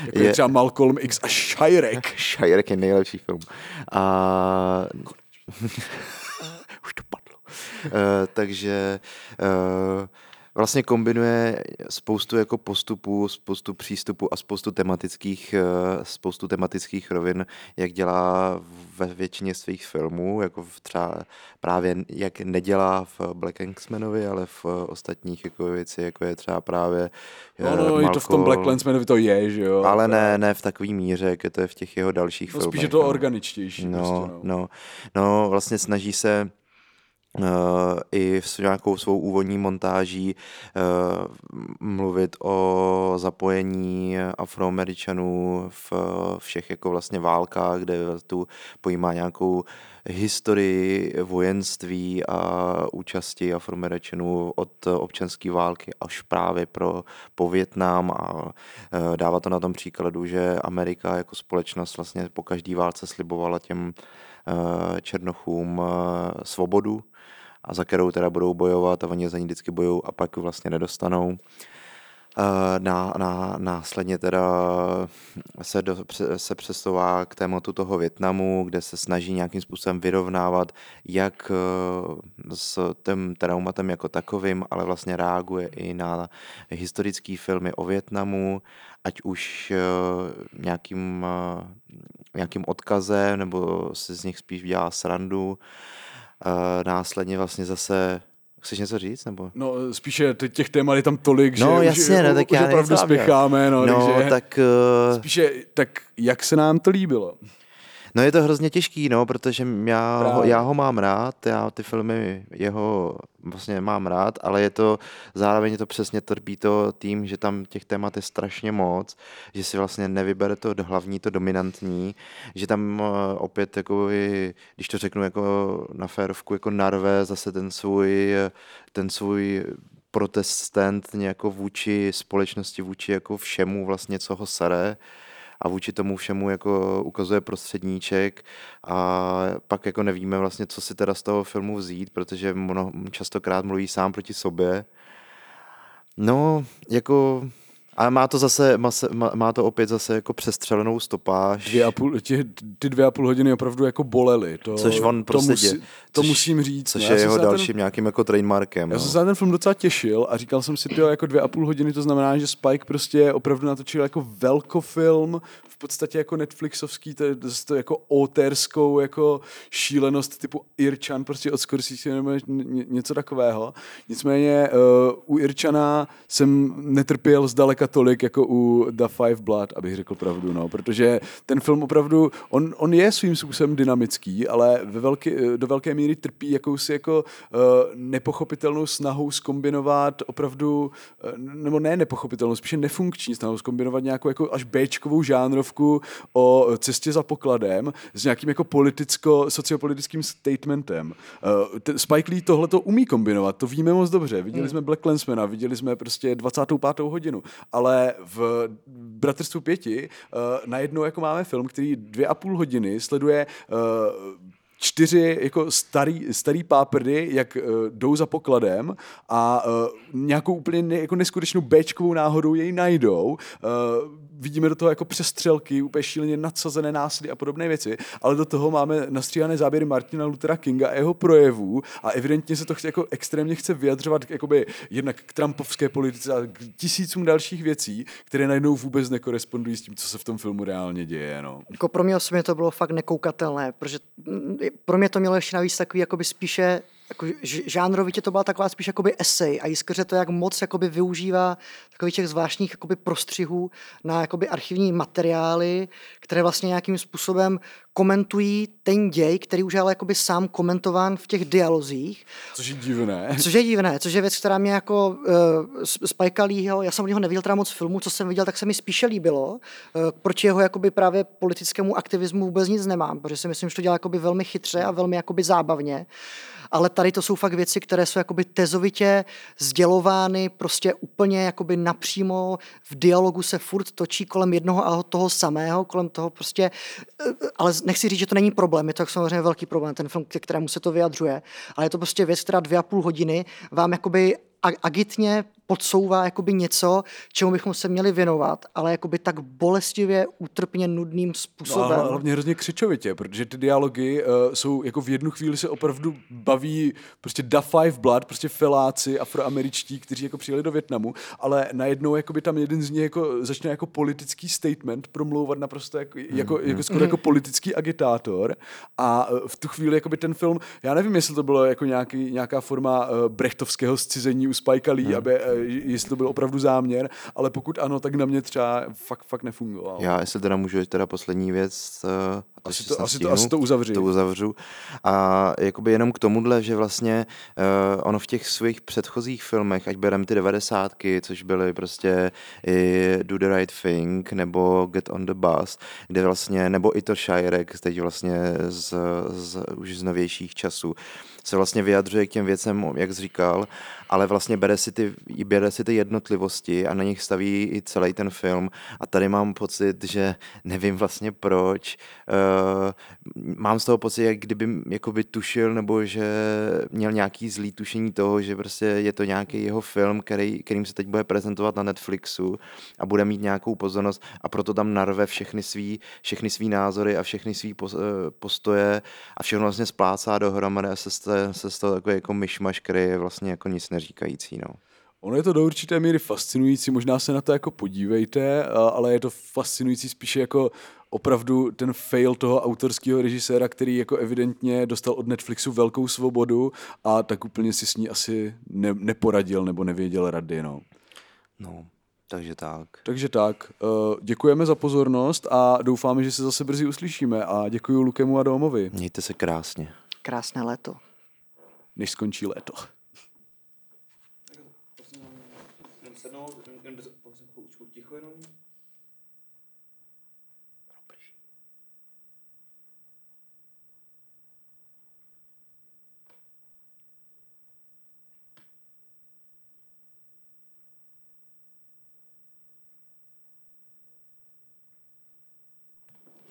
Jako je, je třeba Malcolm X a Shirek. *laughs* Shirek je nejlepší film. A... *laughs* Už to padlo. Uh, takže... Uh, vlastně kombinuje spoustu jako postupů, spoustu přístupů a spoustu tematických, eh, spoustu tematických rovin, jak dělá ve většině svých filmů, jako v třeba právě jak nedělá v Black Kingsmanovi, ale v ostatních jako věci, jako je třeba právě No, no, no to v tom Black Clansmanovi to je, že jo. Ale ne, ne v takový míře, jak je to je v těch jeho dalších no, filmech. Spíš je to no. organičtější. No, prostě, no. no, no, vlastně snaží se i s nějakou svou úvodní montáží uh, mluvit o zapojení afroameričanů v všech jako vlastně válkách, kde tu pojímá nějakou historii vojenství a účasti afroameričanů od občanské války až právě pro po Větnam a uh, dává to na tom příkladu, že Amerika jako společnost vlastně po každé válce slibovala těm černochům svobodu, a za kterou teda budou bojovat a oni za ní vždycky bojují a pak vlastně nedostanou. Na, na, následně teda se, do, se přesouvá k tématu toho Větnamu, kde se snaží nějakým způsobem vyrovnávat jak e, s tím traumatem jako takovým, ale vlastně reaguje i na historické filmy o Větnamu, ať už e, nějakým, nějakým odkazem, nebo si z nich spíš dělá srandu následně vlastně zase Chceš něco říct? Nebo? No spíše těch témat je tam tolik, no, že jasně, už, ne, tak už já opravdu spěcháme. No, no takže tak... Uh... Spíše, tak jak se nám to líbilo? No je to hrozně těžký, no, protože já ho, já ho mám rád, já ty filmy jeho vlastně mám rád, ale je to, zároveň je to přesně trpí to tím, že tam těch témat je strašně moc, že si vlastně nevybere to hlavní, to dominantní, že tam eh, opět, jako, když to řeknu jako na férovku, jako narve zase ten svůj, ten svůj protestant jako vůči společnosti, vůči jako všemu vlastně, co ho sere, a vůči tomu všemu jako ukazuje prostředníček a pak jako nevíme vlastně, co si teda z toho filmu vzít, protože mnoho, častokrát mluví sám proti sobě. No, jako ale má to zase, má, má to opět zase jako přestřelenou stopáž. Dvě a půl, tě, ty dvě a půl hodiny opravdu jako bolely. To, což on prostě to, musí, to což, musím říct. Což je jeho dalším ten, nějakým jako trademarkem. Já no. jsem se na ten film docela těšil a říkal jsem si, tyjo, jako dvě a půl hodiny, to znamená, že Spike prostě opravdu natočil jako velkofilm, v podstatě jako Netflixovský, to je to jako oterskou jako šílenost typu Irčan, prostě od Scorsese nebo něco takového. Nicméně uh, u Irčana jsem netrpěl zdaleka tolik jako u The Five Blood, abych řekl pravdu, no, protože ten film opravdu, on, on je svým způsobem dynamický, ale ve velké, do velké míry trpí jakousi jako uh, nepochopitelnou snahou skombinovat opravdu, uh, nebo ne nepochopitelnou, spíše nefunkční snahou skombinovat nějakou jako až Bčkovou žánrovku o cestě za pokladem s nějakým jako politicko-sociopolitickým statementem. Uh, ten Spike Lee tohle to umí kombinovat, to víme moc dobře. Viděli hmm. jsme Black Clansmana, viděli jsme prostě 25. hodinu, ale v Bratrstvu pěti uh, najednou jako máme film, který dvě a půl hodiny sleduje uh, čtyři jako starý, starý páprdy, jak uh, jdou za pokladem a uh, nějakou úplně ne, jako neskutečnou béčkovou náhodou jej najdou. Uh, vidíme do toho jako přestřelky, úplně šíleně nadsazené násilí a podobné věci, ale do toho máme nastříhané záběry Martina Luthera Kinga a jeho projevů a evidentně se to chce, jako extrémně chce vyjadřovat k, jakoby, jednak k trumpovské politice a k tisícům dalších věcí, které najednou vůbec nekorespondují s tím, co se v tom filmu reálně děje. No. Jako pro mě osobně to bylo fakt nekoukatelné, protože mm, pro mě to mělo ještě navíc takový jakoby spíše jako žánrovitě to byla taková spíš jakoby esej a jiskře to, jak moc jakoby využívá takových těch zvláštních jakoby prostřihů na jakoby archivní materiály, které vlastně nějakým způsobem komentují ten děj, který už je ale jakoby sám komentován v těch dialozích. Což je divné. *laughs* Což je divné, což je věc, která mě jako uh, Spike Leeho, já jsem od něho neviděl teda moc filmů, co jsem viděl, tak se mi spíše líbilo. Uh, proti jeho jakoby právě politickému aktivismu vůbec nic nemám, protože si myslím, že to dělá jakoby velmi chytře a velmi jakoby zábavně ale tady to jsou fakt věci, které jsou jakoby tezovitě sdělovány prostě úplně jakoby napřímo. V dialogu se furt točí kolem jednoho a toho samého, kolem toho prostě, eh, ale nechci říct, že to není problém, je to samozřejmě velký problém, ten film, ke kterému se to vyjadřuje, ale je to prostě věc, která dvě a půl hodiny vám jakoby agitně podsouvá jakoby něco, čemu bychom se měli věnovat, ale jakoby tak bolestivě, útrpně nudným způsobem. No, ale hlavně hrozně křičovitě, protože ty dialogy uh, jsou jako v jednu chvíli se opravdu baví prostě Da Five Blood, prostě feláci afroameričtí, kteří jako přijeli do Větnamu, ale najednou jakoby tam jeden z nich jako začne jako politický statement promlouvat naprosto jako, mm, jako, mm. jako skoro mm. jako politický agitátor a uh, v tu chvíli jakoby ten film, já nevím, jestli to bylo jako nějaký, nějaká forma uh, brechtovského scizení u Spike Lee, mm. aby jestli to byl opravdu záměr, ale pokud ano, tak na mě třeba fakt, fakt nefungoval. Já, jestli teda můžu, teda poslední věc, uh, asi to, asi, to, asi to uzavřu. To uzavřu. A jakoby jenom k tomuhle, že vlastně uh, ono v těch svých předchozích filmech, ať berem ty devadesátky, což byly prostě i Do the Right Thing, nebo Get on the Bus, kde vlastně, nebo i to Shirek, teď vlastně z, z, už z novějších časů, se vlastně vyjadřuje k těm věcem, jak jsi říkal, ale vlastně bere si, ty, bere si ty jednotlivosti a na nich staví i celý ten film. A tady mám pocit, že nevím vlastně proč. Uh, mám z toho pocit, jak kdyby jakoby tušil, nebo že měl nějaký zlý tušení toho, že prostě je to nějaký jeho film, který, kterým se teď bude prezentovat na Netflixu a bude mít nějakou pozornost a proto tam narve všechny svý, všechny svý názory a všechny svý eh, postoje a všechno vlastně splácá dohromady a se, se z toho takový jako myšmaš, který je vlastně jako nic neříkající. No. Ono je to do určité míry fascinující, možná se na to jako podívejte, ale je to fascinující spíše jako opravdu ten fail toho autorského režiséra, který jako evidentně dostal od Netflixu velkou svobodu a tak úplně si s ní asi ne, neporadil nebo nevěděl rady. No. no. Takže tak. Takže tak. Děkujeme za pozornost a doufáme, že se zase brzy uslyšíme a děkuji Lukemu a Domovi. Mějte se krásně. Krásné léto. Než skončí léto. Sentinels